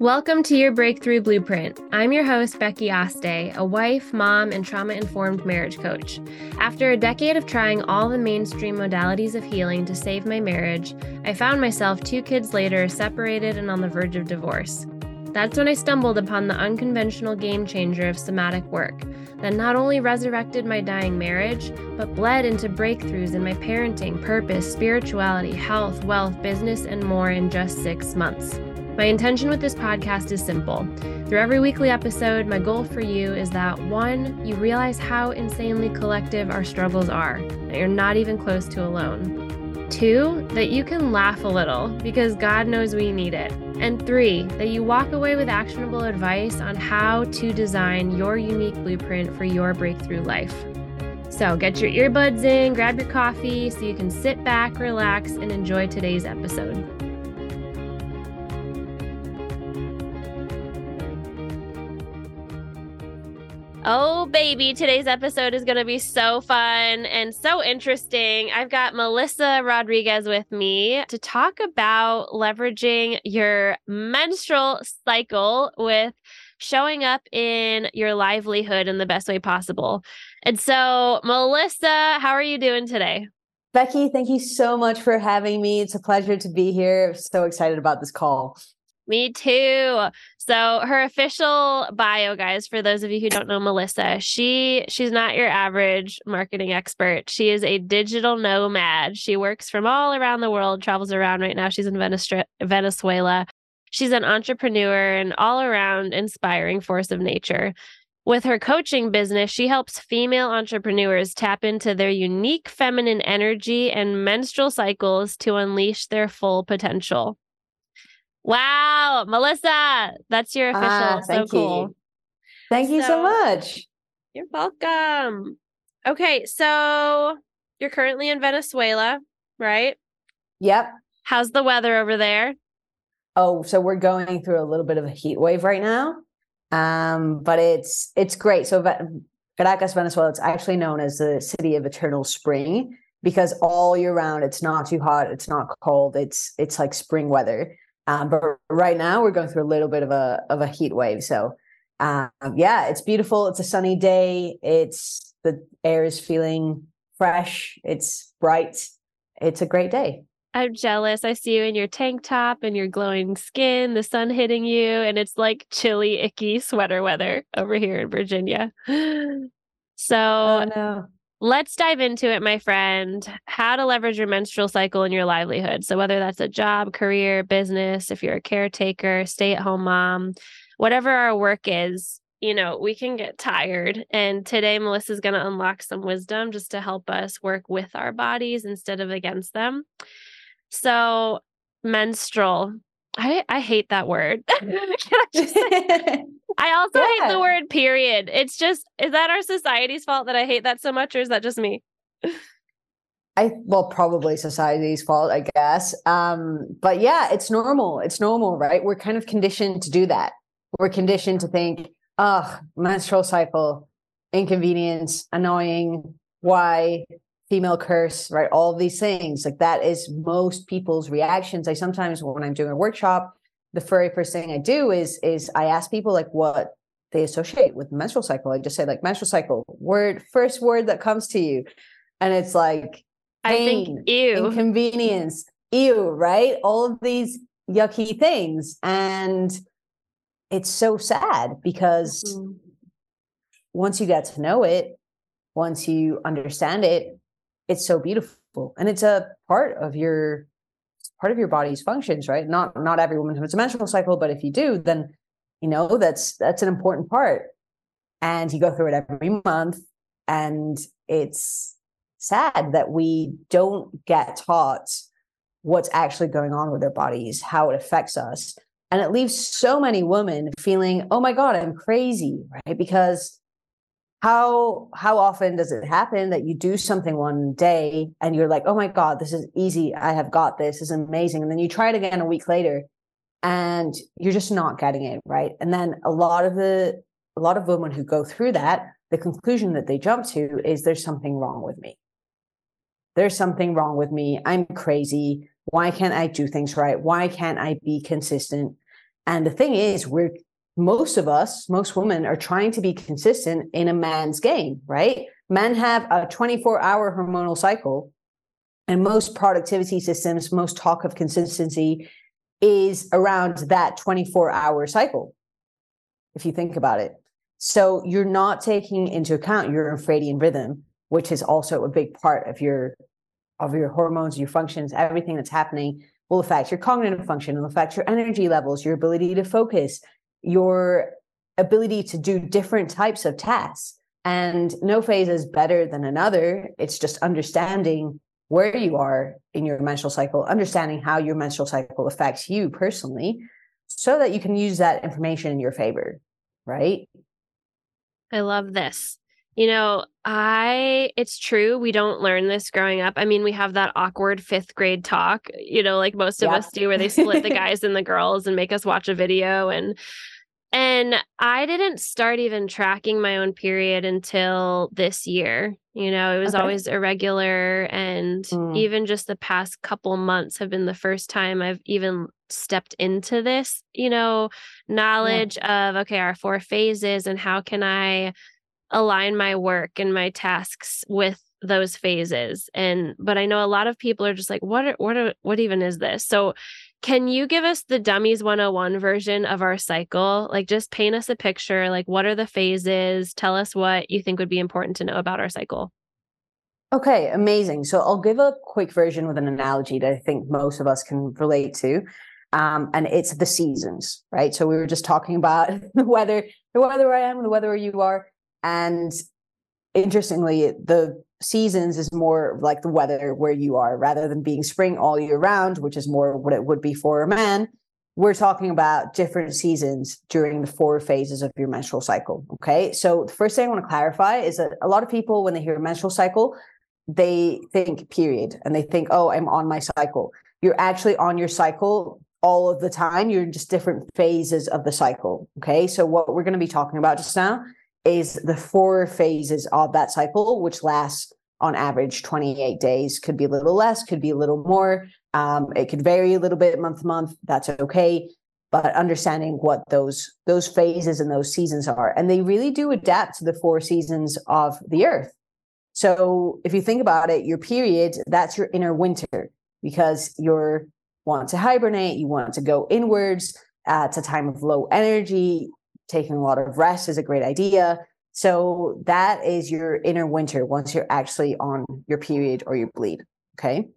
Welcome to your Breakthrough Blueprint. I'm your host, Becky Aste, a wife, mom, and trauma informed marriage coach. After a decade of trying all the mainstream modalities of healing to save my marriage, I found myself two kids later separated and on the verge of divorce. That's when I stumbled upon the unconventional game changer of somatic work that not only resurrected my dying marriage, but bled into breakthroughs in my parenting, purpose, spirituality, health, wealth, business, and more in just six months. My intention with this podcast is simple. Through every weekly episode, my goal for you is that one, you realize how insanely collective our struggles are, that you're not even close to alone. Two, that you can laugh a little because God knows we need it. And three, that you walk away with actionable advice on how to design your unique blueprint for your breakthrough life. So get your earbuds in, grab your coffee so you can sit back, relax, and enjoy today's episode. Oh, baby, today's episode is going to be so fun and so interesting. I've got Melissa Rodriguez with me to talk about leveraging your menstrual cycle with showing up in your livelihood in the best way possible. And so, Melissa, how are you doing today? Becky, thank you so much for having me. It's a pleasure to be here. So excited about this call. Me too. So her official bio, guys, for those of you who don't know Melissa, she she's not your average marketing expert. She is a digital nomad. She works from all around the world, travels around right now. She's in Venezuela. She's an entrepreneur and all around inspiring force of nature. With her coaching business, she helps female entrepreneurs tap into their unique feminine energy and menstrual cycles to unleash their full potential. Wow, Melissa, that's your official. Ah, thank so cool. You. Thank you so, so much. You're welcome. Okay, so you're currently in Venezuela, right? Yep. How's the weather over there? Oh, so we're going through a little bit of a heat wave right now. Um, but it's it's great. So Caracas, Venezuela, it's actually known as the city of eternal spring because all year round it's not too hot, it's not cold, it's it's like spring weather. Um, but right now we're going through a little bit of a of a heat wave. So um, yeah, it's beautiful. It's a sunny day. It's the air is feeling fresh. It's bright. It's a great day. I'm jealous. I see you in your tank top and your glowing skin, the sun hitting you, and it's like chilly, icky sweater weather over here in Virginia. So oh, no. Let's dive into it, my friend. How to leverage your menstrual cycle in your livelihood. So, whether that's a job, career, business, if you're a caretaker, stay at home mom, whatever our work is, you know, we can get tired. And today, Melissa's going to unlock some wisdom just to help us work with our bodies instead of against them. So, menstrual. I, I hate that word. I, I also yeah. hate the word period. It's just, is that our society's fault that I hate that so much, or is that just me? I well, probably society's fault, I guess. Um, but yeah, it's normal. It's normal, right? We're kind of conditioned to do that. We're conditioned to think, oh, menstrual cycle, inconvenience, annoying, why, female curse, right? All these things. Like that is most people's reactions. I sometimes when I'm doing a workshop, the very first thing I do is is I ask people like what they associate with menstrual cycle. I just say like menstrual cycle, word, first word that comes to you. And it's like pain, I think ew. inconvenience, ew, right? All of these yucky things. And it's so sad because mm-hmm. once you get to know it, once you understand it, it's so beautiful. And it's a part of your part of your body's functions, right? Not not every woman has a menstrual cycle, but if you do, then you know that's that's an important part. And you go through it every month, and it's sad that we don't get taught what's actually going on with their bodies, how it affects us. And it leaves so many women feeling, oh my God, I'm crazy, right? Because how how often does it happen that you do something one day and you're like oh my god this is easy. I have got this, this is amazing. And then you try it again a week later and you're just not getting it right? And then a lot of the a lot of women who go through that the conclusion that they jump to is there's something wrong with me. There's something wrong with me. I'm crazy. Why can't i do things right? Why can't i be consistent? And the thing is, we're most of us, most women are trying to be consistent in a man's game, right? Men have a 24 hour hormonal cycle, and most productivity systems, most talk of consistency is around that 24 hour cycle, if you think about it. So you're not taking into account your infradian rhythm, which is also a big part of your of your hormones, your functions, everything that's happening will affect your cognitive function, will affect your energy levels, your ability to focus, your ability to do different types of tasks. And no phase is better than another. It's just understanding where you are in your menstrual cycle, understanding how your menstrual cycle affects you personally, so that you can use that information in your favor. Right. I love this. You know, I, it's true. We don't learn this growing up. I mean, we have that awkward fifth grade talk, you know, like most of us do, where they split the guys and the girls and make us watch a video. And, and I didn't start even tracking my own period until this year. You know, it was okay. always irregular. And mm. even just the past couple months have been the first time I've even stepped into this, you know, knowledge yeah. of, okay, our four phases and how can I align my work and my tasks with those phases. And but i know a lot of people are just like what are, what are, what even is this? So can you give us the dummies 101 version of our cycle? Like just paint us a picture like what are the phases? Tell us what you think would be important to know about our cycle. Okay amazing. So i'll give a quick version with an analogy that i think most of us can relate to um, and it's the seasons right? So we were just talking about the weather the weather i am the weather you are and interestingly, the seasons is more like the weather where you are rather than being spring all year round, which is more what it would be for a man. We're talking about different seasons during the four phases of your menstrual cycle. Okay. So, the first thing I want to clarify is that a lot of people, when they hear menstrual cycle, they think period and they think, oh, I'm on my cycle. You're actually on your cycle all of the time. You're in just different phases of the cycle. Okay. So, what we're going to be talking about just now is the four phases of that cycle, which lasts on average 28 days. Could be a little less, could be a little more. Um, it could vary a little bit month to month. That's okay. But understanding what those those phases and those seasons are, and they really do adapt to the four seasons of the Earth. So if you think about it, your period that's your inner winter because you want to hibernate, you want to go inwards. Uh, it's a time of low energy taking a lot of rest is a great idea. So that is your inner winter once you're actually on your period or your bleed. Okay.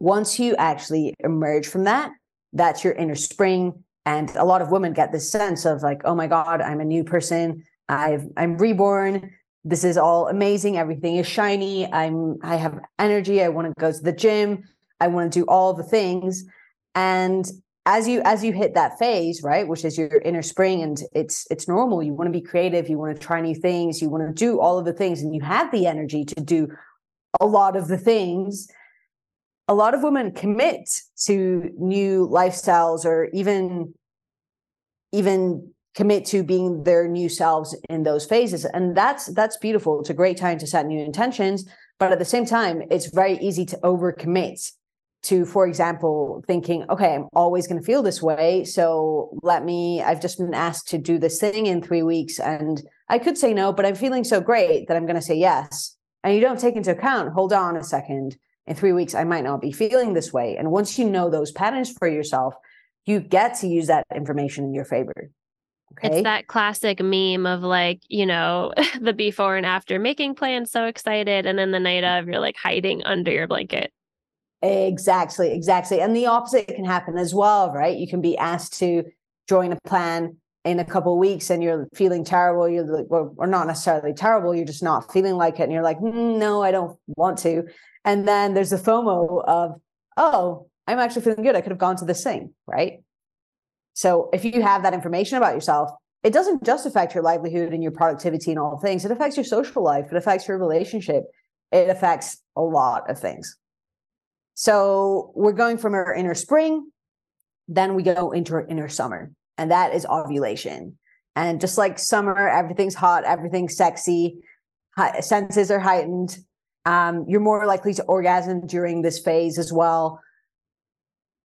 Once you actually emerge from that, that's your inner spring. And a lot of women get this sense of like, oh my God, I'm a new person. I've I'm reborn. This is all amazing. Everything is shiny. I'm I have energy. I want to go to the gym. I want to do all the things. And as you as you hit that phase right which is your inner spring and it's it's normal. You want to be creative you want to try new things you want to do all of the things and you have the energy to do a lot of the things. A lot of women commit to new lifestyles or even even commit to being their new selves in those phases and that's that's beautiful. It's a great time to set new intentions but at the same time it's very easy to overcommit to, for example, thinking, okay, I'm always going to feel this way. So let me, I've just been asked to do this thing in three weeks. And I could say no, but I'm feeling so great that I'm going to say yes. And you don't take into account, hold on a second. In three weeks, I might not be feeling this way. And once you know those patterns for yourself, you get to use that information in your favor. Okay. It's that classic meme of like, you know, the before and after making plans so excited. And then the night of, you're like hiding under your blanket. Exactly, exactly. And the opposite can happen as well, right? You can be asked to join a plan in a couple of weeks and you're feeling terrible. You're like, well, or not necessarily terrible, you're just not feeling like it. And you're like, mm, no, I don't want to. And then there's the FOMO of, oh, I'm actually feeling good. I could have gone to this thing, right? So if you have that information about yourself, it doesn't just affect your livelihood and your productivity and all things. It affects your social life. It affects your relationship. It affects a lot of things. So we're going from our inner spring, then we go into our inner summer, and that is ovulation. And just like summer, everything's hot, everything's sexy, senses are heightened. Um, you're more likely to orgasm during this phase as well.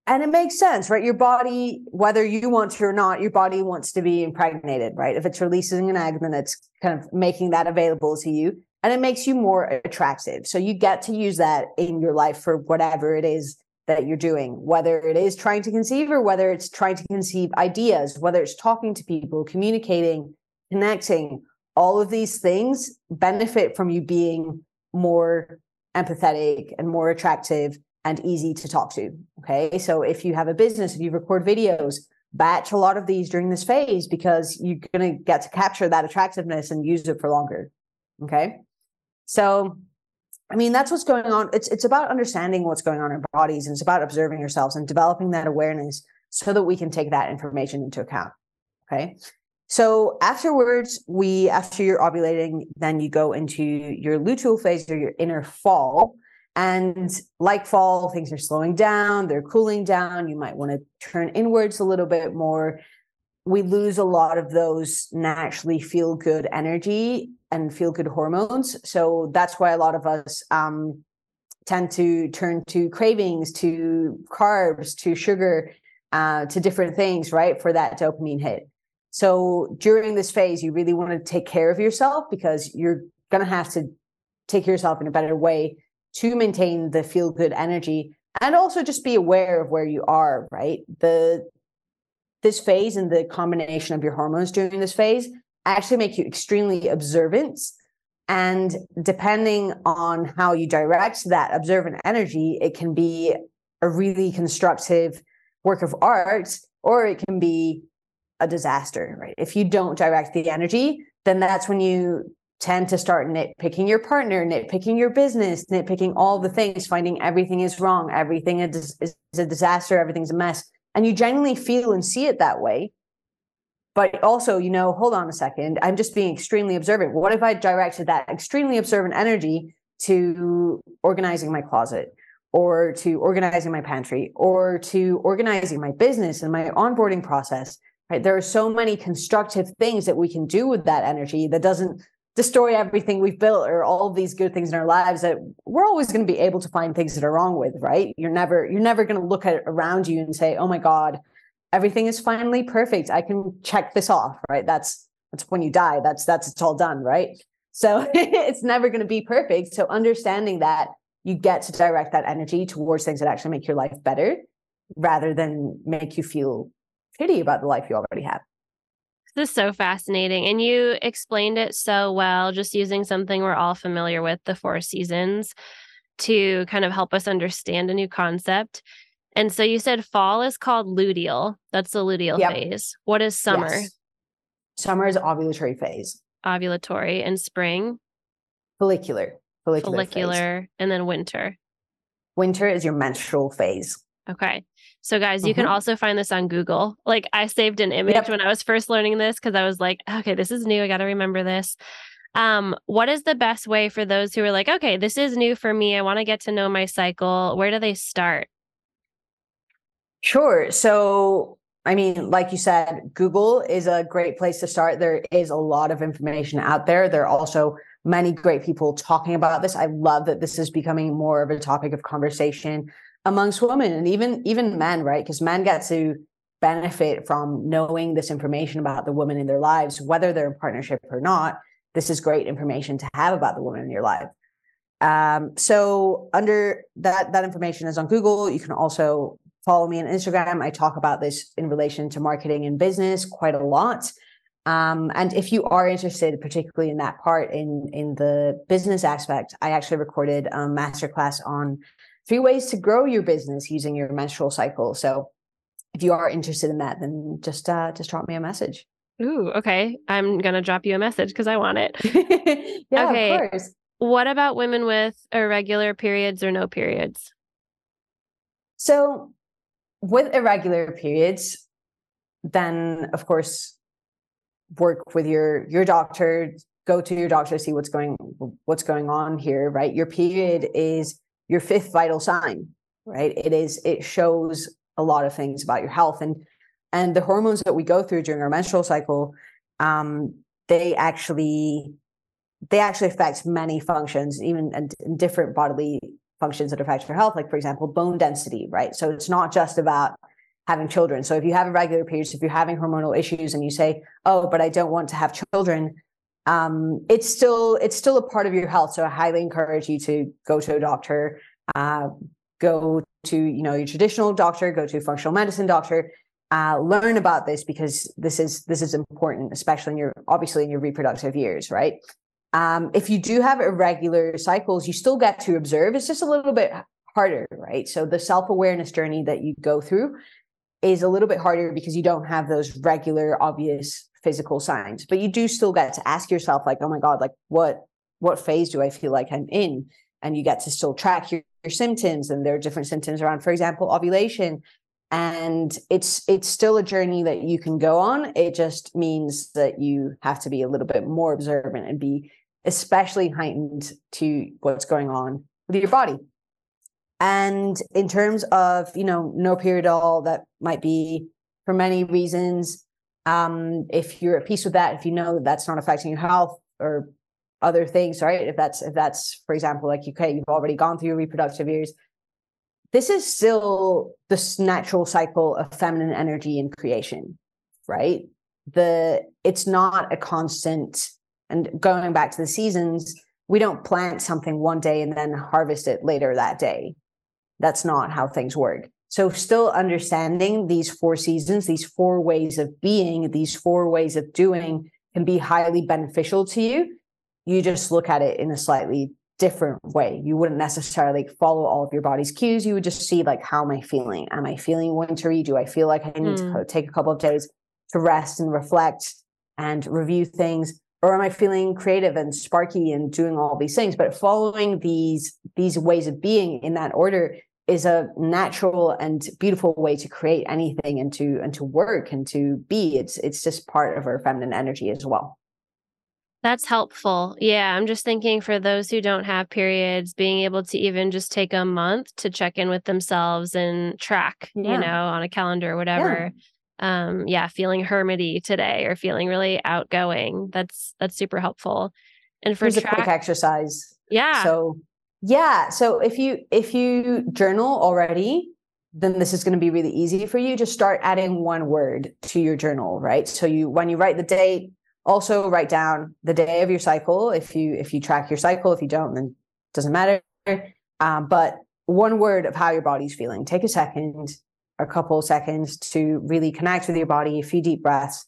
and it makes sense, right? Your body, whether you want to or not, your body wants to be impregnated, right? If it's releasing an egg, then it's kind of making that available to you and it makes you more attractive. So you get to use that in your life for whatever it is that you're doing, whether it is trying to conceive or whether it's trying to conceive ideas, whether it's talking to people, communicating, connecting, all of these things benefit from you being more empathetic and more attractive and easy to talk to. Okay. So if you have a business, if you record videos, batch a lot of these during this phase because you're going to get to capture that attractiveness and use it for longer. Okay. So, I mean, that's what's going on. It's, it's about understanding what's going on in bodies and it's about observing yourselves and developing that awareness so that we can take that information into account. Okay. So afterwards, we after you're ovulating, then you go into your luteal phase or your inner fall. And like fall, things are slowing down, they're cooling down. You might want to turn inwards a little bit more. We lose a lot of those naturally feel good energy and feel good hormones. So that's why a lot of us um, tend to turn to cravings, to carbs, to sugar, uh, to different things, right, for that dopamine hit. So during this phase, you really want to take care of yourself because you're going to have to take yourself in a better way to maintain the feel good energy and also just be aware of where you are, right? The this phase and the combination of your hormones during this phase actually make you extremely observant and depending on how you direct that observant energy, it can be a really constructive work of art or it can be a disaster, right? If you don't direct the energy, then that's when you tend to start nitpicking your partner, nitpicking your business, nitpicking all the things, finding everything is wrong, everything is, is a disaster, everything's a mess. And you genuinely feel and see it that way. But also, you know, hold on a second, I'm just being extremely observant. What if I directed that extremely observant energy to organizing my closet? Or to organizing my pantry, or to organizing my business and my onboarding process, right there are so many constructive things that we can do with that energy that doesn't destroy everything we've built or all these good things in our lives that we're always going to be able to find things that are wrong with right? You're never you're never going to look at around you and say oh my god everything is finally perfect. I can check this off right? That's that's when you die. That's that's it's all done right? So it's never going to be perfect. So understanding that you get to direct that energy towards things that actually make your life better rather than make you feel pity about the life you already have. This is so fascinating. And you explained it so well, just using something we're all familiar with, the four seasons, to kind of help us understand a new concept. And so you said fall is called luteal. That's the luteal yep. phase. What is summer? Yes. Summer is ovulatory phase. Ovulatory and spring? Follicular. Follicular. Follicular. And then winter. Winter is your menstrual phase. Okay. So, guys, you mm-hmm. can also find this on Google. Like, I saved an image yep. when I was first learning this because I was like, okay, this is new. I got to remember this. Um, what is the best way for those who are like, okay, this is new for me. I want to get to know my cycle. Where do they start? Sure. So, I mean, like you said, Google is a great place to start. There is a lot of information out there. There are also many great people talking about this. I love that this is becoming more of a topic of conversation amongst women and even even men, right? Because men get to benefit from knowing this information about the women in their lives, whether they're in partnership or not. This is great information to have about the woman in your life. Um, so under that that information is on Google. You can also follow me on Instagram. I talk about this in relation to marketing and business quite a lot. Um, and if you are interested, particularly in that part in in the business aspect, I actually recorded a masterclass on three ways to grow your business using your menstrual cycle. So if you are interested in that, then just uh, just drop me a message. Ooh, okay. I'm gonna drop you a message because I want it. yeah, okay. of course. What about women with irregular periods or no periods? So, with irregular periods, then of course, work with your your doctor. Go to your doctor, see what's going what's going on here. Right, your period is your fifth vital sign, right? It is, it shows a lot of things about your health and and the hormones that we go through during our menstrual cycle, um, they actually they actually affect many functions, even and different bodily functions that affect your health, like for example, bone density, right? So it's not just about having children. So if you have a irregular periods, if you're having hormonal issues and you say, oh, but I don't want to have children, um, it's still it's still a part of your health. So I highly encourage you to go to a doctor, uh, go to you know your traditional doctor, go to a functional medicine doctor, uh, learn about this because this is this is important, especially in your obviously in your reproductive years, right? Um, if you do have irregular cycles, you still get to observe. It's just a little bit harder, right? So the self awareness journey that you go through is a little bit harder because you don't have those regular, obvious physical signs. But you do still get to ask yourself, like, oh my god, like what what phase do I feel like I'm in? And you get to still track your, your symptoms, and there are different symptoms around, for example, ovulation and it's it's still a journey that you can go on it just means that you have to be a little bit more observant and be especially heightened to what's going on with your body and in terms of you know no period at all that might be for many reasons um if you're at peace with that if you know that that's not affecting your health or other things right? If that's if that's for example like you okay you've already gone through your reproductive years. This is still this natural cycle of feminine energy in creation right? The it's not a constant and going back to the seasons we don't plant something one day and then harvest it later that day. That's not how things work so still understanding these four seasons these four ways of being these four ways of doing can be highly beneficial to you you just look at it in a slightly different way. You wouldn't necessarily follow all of your body's cues. You would just see like, how am I feeling? Am I feeling wintry? Do I feel like I need mm. to take a couple of days to rest and reflect and review things? Or am I feeling creative and sparky and doing all these things? But following these these ways of being in that order is a natural and beautiful way to create anything and to and to work and to be. It's it's just part of our feminine energy as well. That's helpful. Yeah, I'm just thinking for those who don't have periods, being able to even just take a month to check in with themselves and track, yeah. you know, on a calendar or whatever. Yeah. Um, yeah, feeling hermity today or feeling really outgoing. That's that's super helpful. And for Here's track- a quick exercise. Yeah. So yeah, so if you if you journal already, then this is going to be really easy for you. Just start adding one word to your journal, right? So you when you write the date, also write down the day of your cycle. If you if you track your cycle if you don't then it doesn't matter. Um, but one word of how your body's feeling. Take a second a couple seconds to really connect with your body a few deep breaths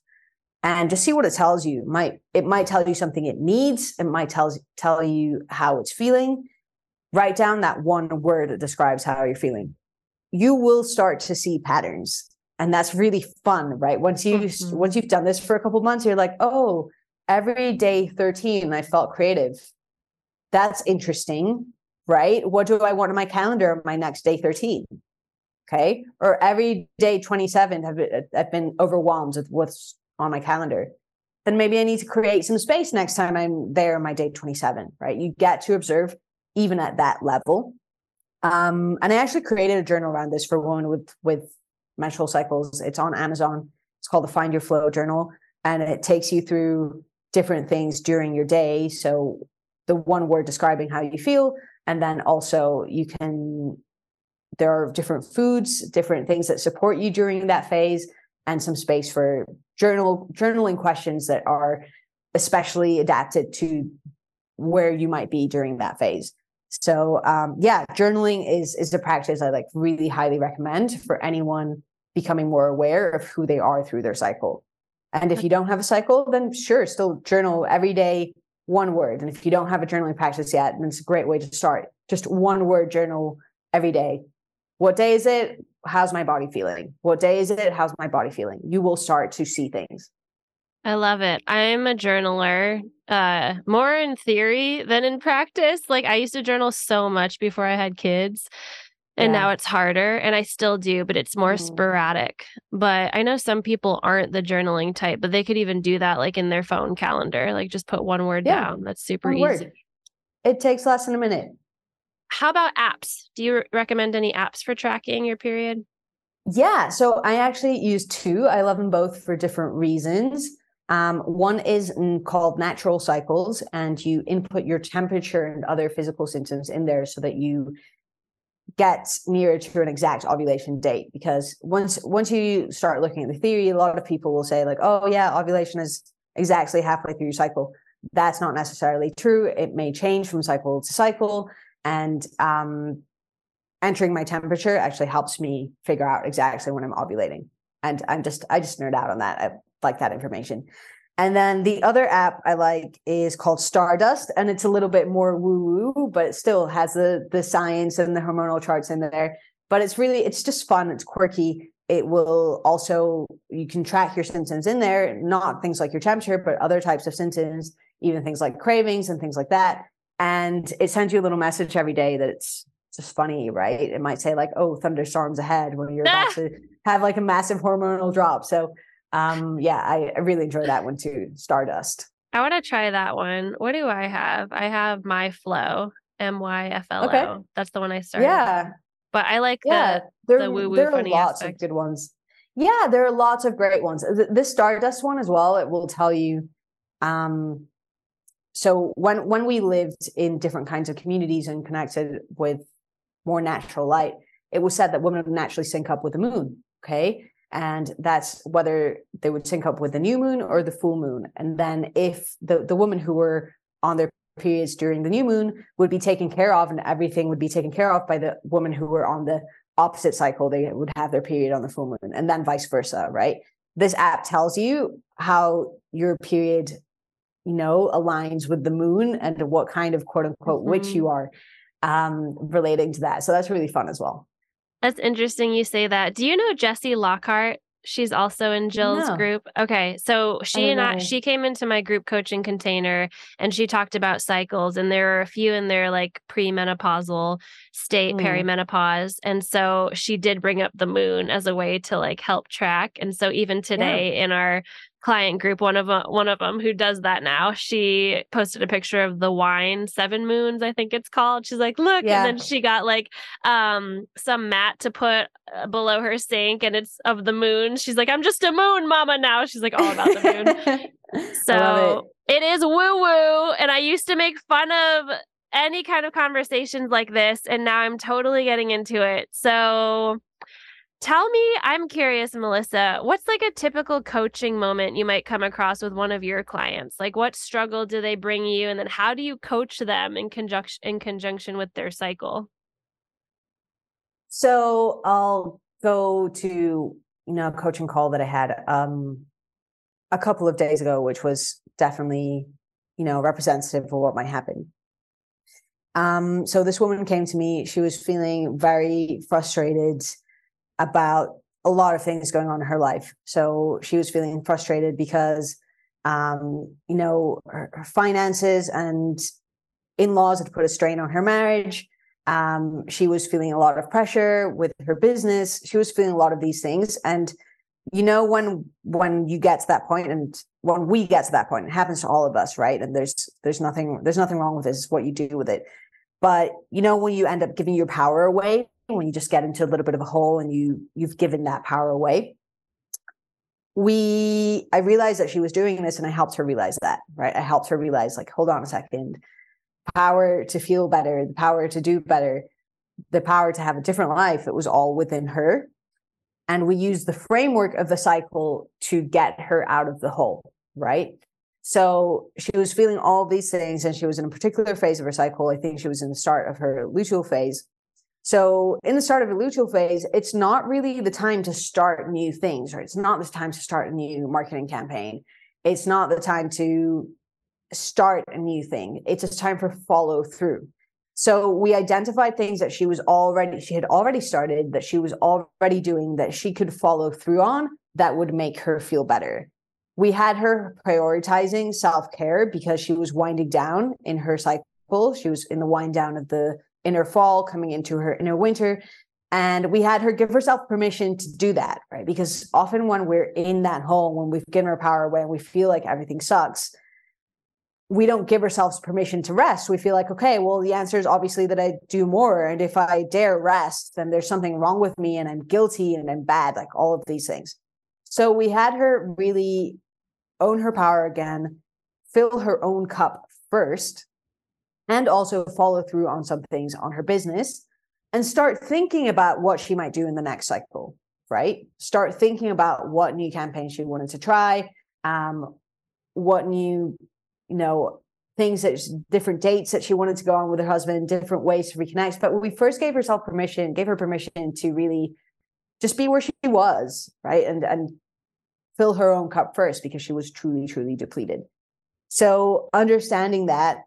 and just see what it tells you. Might it might tell you something it needs. It might tell tell you how it's feeling write down that one word that describes how you're feeling. You will start to see patterns and that's really fun right? Once you mm-hmm. once you've done this for a couple months you're like oh every day 13 i felt creative. That's interesting right? What do i want on my calendar on my next day 13 okay? Or every day 27 have i've been overwhelmed with what's on my calendar. Then maybe i need to create some space next time i'm there on my day 27 right? You get to observe even at that level um, and i actually created a journal around this for women with with menstrual cycles. It's on Amazon. It's called the Find Your Flow Journal, and it takes you through different things during your day. So the one word describing how you feel, and then also you can. There are different foods, different things that support you during that phase, and some space for journal journaling questions that are especially adapted to where you might be during that phase. So um, yeah, journaling is is a practice I like really highly recommend for anyone becoming more aware of who they are through their cycle. And if you don't have a cycle, then sure, still journal every day, one word. And if you don't have a journaling practice yet, then it's a great way to start. Just one word journal every day. What day is it? How's my body feeling? What day is it? How's my body feeling? You will start to see things. I love it. I'm a journaler, uh, more in theory than in practice. Like I used to journal so much before I had kids, and yeah. now it's harder, and I still do, but it's more mm. sporadic. But I know some people aren't the journaling type, but they could even do that like in their phone calendar, like just put one word yeah. down. That's super one easy. Word. It takes less than a minute. How about apps? Do you recommend any apps for tracking your period? Yeah, so I actually use two. I love them both for different reasons. Um, one is called natural cycles, and you input your temperature and other physical symptoms in there so that you get nearer to an exact ovulation date. Because once once you start looking at the theory a lot of people will say like oh yeah ovulation is exactly halfway through your cycle. That's not necessarily true. It may change from cycle to cycle and um, entering my temperature actually helps me figure out exactly when i'm ovulating. And i'm just i just nerd out on that. I like that information and then the other app I like is called Stardust, and it's a little bit more woo woo, but it still has the the science and the hormonal charts in there. But it's really it's just fun. It's quirky. It will also you can track your symptoms in there, not things like your temperature, but other types of symptoms, even things like cravings and things like that. And it sends you a little message every day that it's just funny, right? It might say like, "Oh, thunderstorms ahead" when you're about to have like a massive hormonal drop. So um yeah I, I really enjoy that one too stardust. I want to try that one. What do i have? I have my flow, m-y-f-l-o okay. that's the one i started. Yeah. But i like yeah, the, the woo-woo there are lots aspect. of good ones. Yeah there are lots of great ones. This stardust one as well it will tell you um so when when we lived in different kinds of communities and connected with more natural light it was said that women would naturally sync up with the moon okay and that's whether they would sync up with the new moon or the full moon. And then if the the women who were on their periods during the new moon would be taken care of and everything would be taken care of by the women who were on the opposite cycle they would have their period on the full moon and then vice versa right? This app tells you how your period you know aligns with the moon and what kind of quote unquote mm-hmm. witch you are um relating to that. So that's really fun as well that's interesting you say that. Do you know Jessie Lockhart? She's also in Jill's no. group. Okay. So she and I, she came into my group coaching container and she talked about cycles. And there are a few in there like premenopausal state, mm. perimenopause. And so she did bring up the moon as a way to like help track. And so even today yeah. in our client group one of uh, one of them who does that now she posted a picture of the wine seven moons i think it's called. She's like look yeah. and then she got like um some mat to put uh, below her sink and it's of the moon. She's like i'm just a moon mama now. She's like all about the moon. So it. it is woo woo and i used to make fun of any kind of conversations like this and now i'm totally getting into it. So Tell me, I'm curious, Melissa, what's like a typical coaching moment you might come across with one of your clients? Like what struggle do they bring you and then how do you coach them in conjunction in conjunction with their cycle? So, I'll go to, you know, a coaching call that I had um a couple of days ago which was definitely, you know, representative of what might happen. Um so this woman came to me, she was feeling very frustrated about a lot of things going on in her life. So she was feeling frustrated because, um, you know, her, her finances and in laws had put a strain on her marriage. Um, she was feeling a lot of pressure with her business. She was feeling a lot of these things. And, you know, when when you get to that point and when we get to that point, it happens to all of us, right? And there's there's nothing there's nothing wrong with this. It's what you do with it. But you know, when you end up giving your power away when you just get into a little bit of a hole and you you've given that power away. We i realized that she was doing this and i helped her realize that right? I helped her realize like hold on a second. Power to feel better the power to do better the power to have a different life it was all within her. And we used the framework of the cycle to get her out of the hole right? So she was feeling all these things and she was in a particular phase of her cycle. I think she was in the start of her luteal phase so in the start of a luteal phase, it's not really the time to start new things, right? It's not the time to start a new marketing campaign. It's not the time to start a new thing. It's a time for follow through. So we identified things that she was already, she had already started, that she was already doing, that she could follow through on that would make her feel better. We had her prioritizing self care because she was winding down in her cycle. She was in the wind down of the inner fall, coming into her inner winter. And we had her give herself permission to do that, right? Because often when we're in that hole, when we've given our power away and we feel like everything sucks, we don't give ourselves permission to rest. We feel like, okay, well, the answer is obviously that I do more. And if I dare rest, then there's something wrong with me and I'm guilty and I'm bad, like all of these things. So we had her really own her power again, fill her own cup first, and also follow through on some things on her business and start thinking about what she might do in the next cycle, right? Start thinking about what new campaign she wanted to try, um, what new, you know, things that different dates that she wanted to go on with her husband, different ways to reconnect. But we first gave herself permission, gave her permission to really just be where she was, right? And and fill her own cup first because she was truly, truly depleted. So understanding that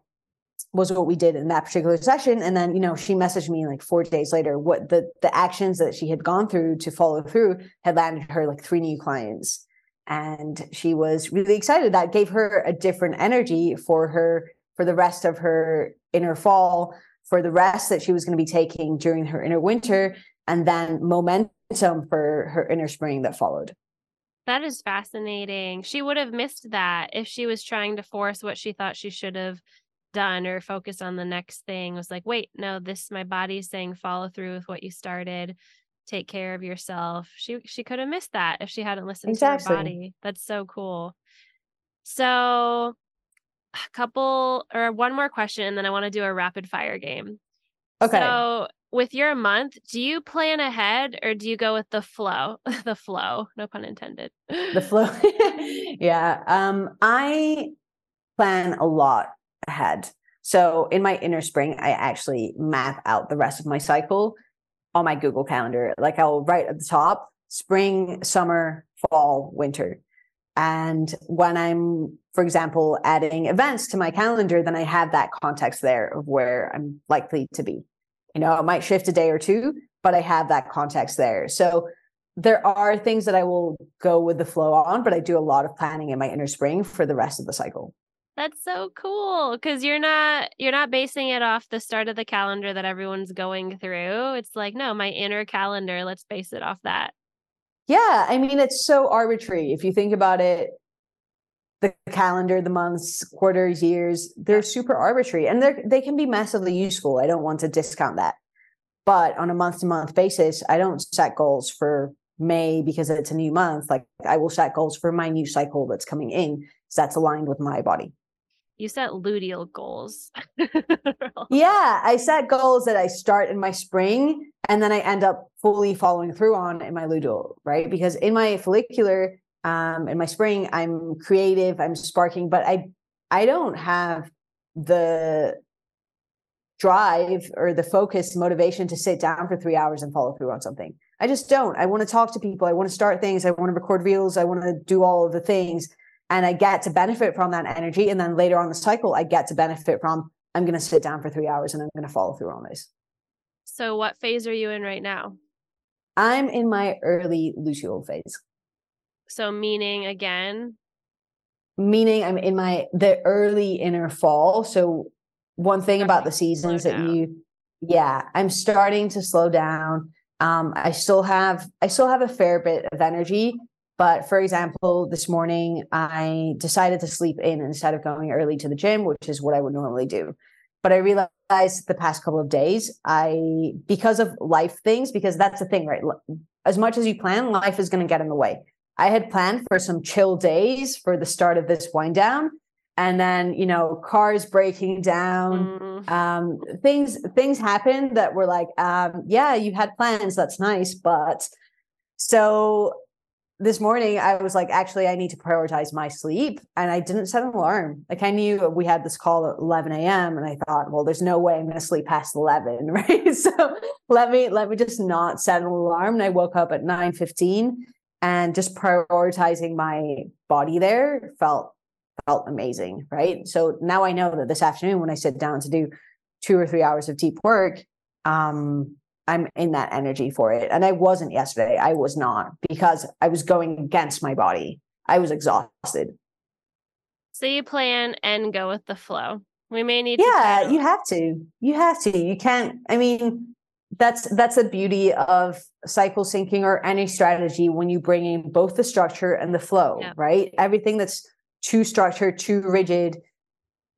was what we did in that particular session. And then, you know, she messaged me like four days later what the the actions that she had gone through to follow through had landed her like three new clients. And she was really excited. That gave her a different energy for her for the rest of her inner fall, for the rest that she was going to be taking during her inner winter, and then momentum for her inner spring that followed. That is fascinating. She would have missed that if she was trying to force what she thought she should have done or focus on the next thing. Was like, wait, no, this my body's saying follow through with what you started. Take care of yourself. She she could have missed that if she hadn't listened exactly. to her body. That's so cool. So a couple or one more question and then I want to do a rapid fire game. Okay. So with your month, do you plan ahead or do you go with the flow? the flow, no pun intended. The flow. yeah. Um, I plan a lot ahead. So in my inner spring, I actually map out the rest of my cycle on my Google Calendar. Like I'll write at the top spring, summer, fall, winter. And when I'm, for example, adding events to my calendar, then I have that context there of where I'm likely to be. You know, it might shift a day or two, but I have that context there. So there are things that I will go with the flow on, but I do a lot of planning in my inner spring for the rest of the cycle. That's so cool because you're not you're not basing it off the start of the calendar that everyone's going through. It's like, no, my inner calendar, let's base it off that. Yeah, I mean it's so arbitrary if you think about it the calendar, the months, quarters, years, they're super arbitrary and they they can be massively useful. I don't want to discount that. But on a month to month basis, I don't set goals for May because it's a new month. Like I will set goals for my new cycle that's coming in. So that's aligned with my body. You set luteal goals. yeah, I set goals that I start in my spring and then I end up fully following through on in my luteal, right? Because in my follicular, um, in my spring i'm creative i'm sparking but i i don't have the drive or the focus motivation to sit down for three hours and follow through on something i just don't i want to talk to people i want to start things i want to record reels i want to do all of the things and i get to benefit from that energy and then later on the cycle i get to benefit from i'm going to sit down for three hours and i'm going to follow through on this so what phase are you in right now i'm in my early luteal phase so meaning again? Meaning I'm in my the early inner fall. So one thing about the seasons that you yeah, I'm starting to slow down. Um, I still have I still have a fair bit of energy, but for example, this morning I decided to sleep in instead of going early to the gym, which is what I would normally do. But I realized the past couple of days, I because of life things, because that's the thing, right? As much as you plan, life is going to get in the way. I had planned for some chill days for the start of this wind down. And then, you know, cars breaking down, mm. um, things things happened that were like, um, yeah, you had plans, that's nice. But so this morning I was like, actually, I need to prioritize my sleep. And I didn't set an alarm. Like I knew we had this call at 11 a.m. and I thought, well, there's no way I'm going to sleep past 11. Right. So let me, let me just not set an alarm. And I woke up at 9 15 and just prioritizing my body there felt felt amazing right so now i know that this afternoon when i sit down to do two or three hours of deep work um i'm in that energy for it. And i wasn't yesterday. I was not because i was going against my body. I was exhausted. So you plan and go with the flow. We may need to. yeah you have to. You have to. You can't i mean that's that's the beauty of cycle syncing or any strategy when you bring in both the structure and the flow yeah. right? Everything that's too structured too rigid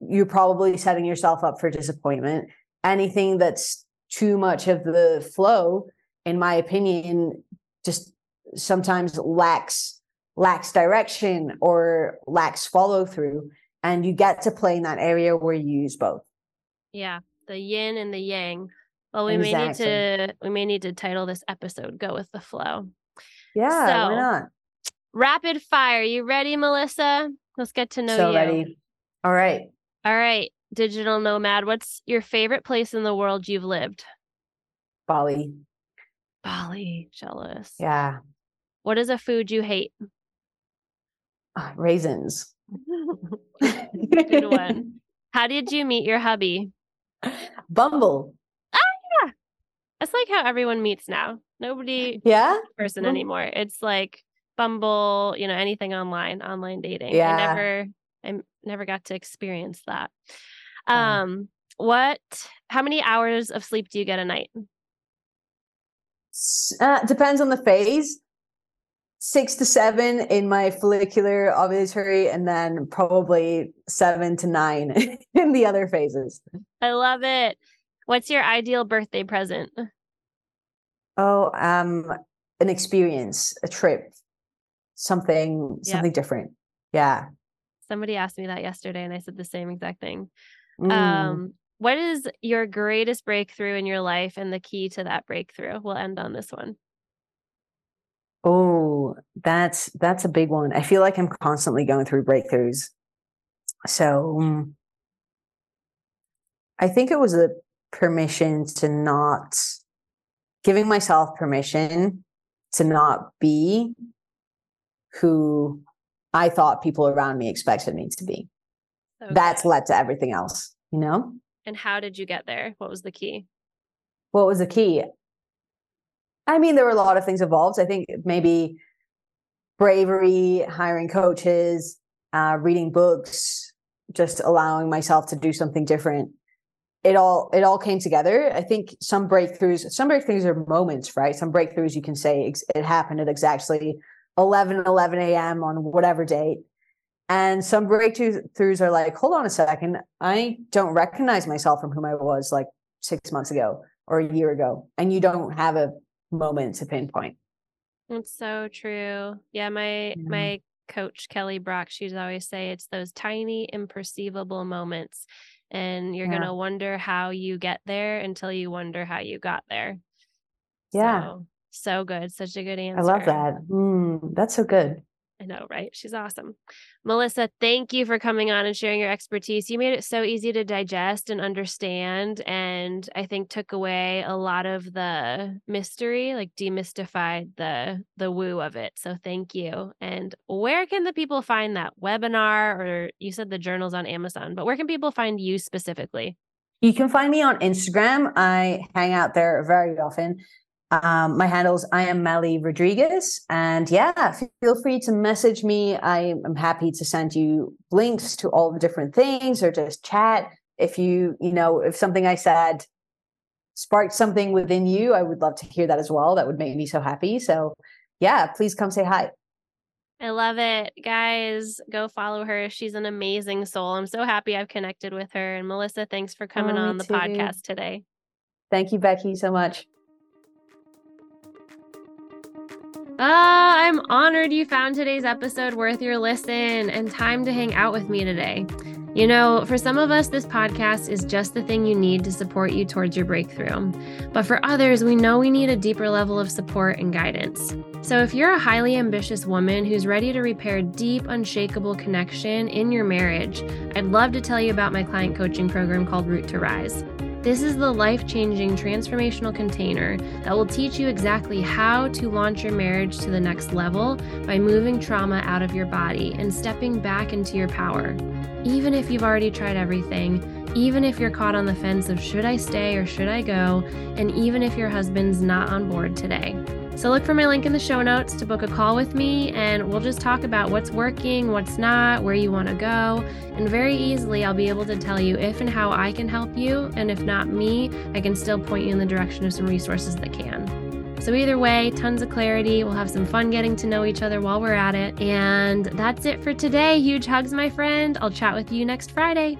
you're probably setting yourself up for disappointment. Anything that's too much of the flow in my opinion just sometimes lacks lacks direction or lacks follow through and you get to play in that area where you use both yeah the yin and the yang Well, we exactly. may need to we may need to title this episode "Go with the Flow." Yeah, so, why not? Rapid fire. You ready, Melissa? Let's get to know so you. ready. All right. All right, digital nomad. What's your favorite place in the world you've lived? Bali. Bali. Jealous. Yeah. What is a food you hate? Uh, raisins. Good one. How did you meet your hubby? Bumble. Ah, yeah. That's like how everyone meets now. Nobody, yeah, person anymore. It's like Bumble, you know, anything online, online dating. Yeah. I never, I never got to experience that. Um, what? How many hours of sleep do you get a night? Uh, depends on the phase six to seven in my follicular ovulatory and then probably seven to nine in the other phases. I love it. What's your ideal birthday present? Oh, um, an experience, a trip, something, something different. Yeah. Somebody asked me that yesterday and I said the same exact thing. Mm. Um, what is your greatest breakthrough in your life and the key to that breakthrough? We'll end on this one. Oh, that's that's a big one. I feel like I'm constantly going through breakthroughs. So um, I think it was a permission to not giving myself permission to not be who I thought people around me expected me to be. Okay. That's led to everything else, you know? And how did you get there? What was the key? What was the key? I mean, there were a lot of things involved. I think maybe bravery, hiring coaches, uh, reading books, just allowing myself to do something different. It all it all came together. I think some breakthroughs, some breakthroughs are moments, right? Some breakthroughs you can say it happened at exactly 11, 11 a.m. on whatever date. And some breakthroughs are like, hold on a second, I don't recognize myself from whom I was like six months ago or a year ago. And you don't have a moment to pinpoint. It's so true. Yeah, my yeah. my coach Kelly Brock, she's always say it's those tiny imperceivable moments and you're yeah. going to wonder how you get there until you wonder how you got there. Yeah. So, so good. Such a good answer. I love that. Mm, that's so good. I know, right? She's awesome. Melissa, thank you for coming on and sharing your expertise. You made it so easy to digest and understand. And I think took away a lot of the mystery, like demystified the the woo of it. So thank you. And where can the people find that webinar or you said the journals on Amazon, but where can people find you specifically? You can find me on Instagram. I hang out there very often. Um, my handles I am Meli Rodriguez, and yeah, feel free to message me. I am happy to send you links to all the different things, or just chat. If you, you know, if something I said sparked something within you, I would love to hear that as well. That would make me so happy. So, yeah, please come say hi. I love it. Guys, go follow her. She's an amazing soul. I'm so happy I've connected with her. And Melissa, thanks for coming oh, on the too. podcast today. Thank you, Becky, so much. Ah, I'm honored you found today's episode worth your listen and time to hang out with me today. You know, for some of us, this podcast is just the thing you need to support you towards your breakthrough. But for others, we know we need a deeper level of support and guidance. So if you're a highly ambitious woman who's ready to repair deep, unshakable connection in your marriage, I'd love to tell you about my client coaching program called Root to Rise. This is the life changing transformational container that will teach you exactly how to launch your marriage to the next level by moving trauma out of your body and stepping back into your power. Even if you've already tried everything, even if you're caught on the fence of should I stay or should I go, and even if your husband's not on board today. So look for my link in the show notes to book a call with me, and we'll just talk about what's working, what's not, where you want to go. And very easily, I'll be able to tell you if and how I can help you. And if not me, I can still point you in the direction of some resources that can. So, either way, tons of clarity. We'll have some fun getting to know each other while we're at it. And that's it for today. Huge hugs, my friend. I'll chat with you next Friday.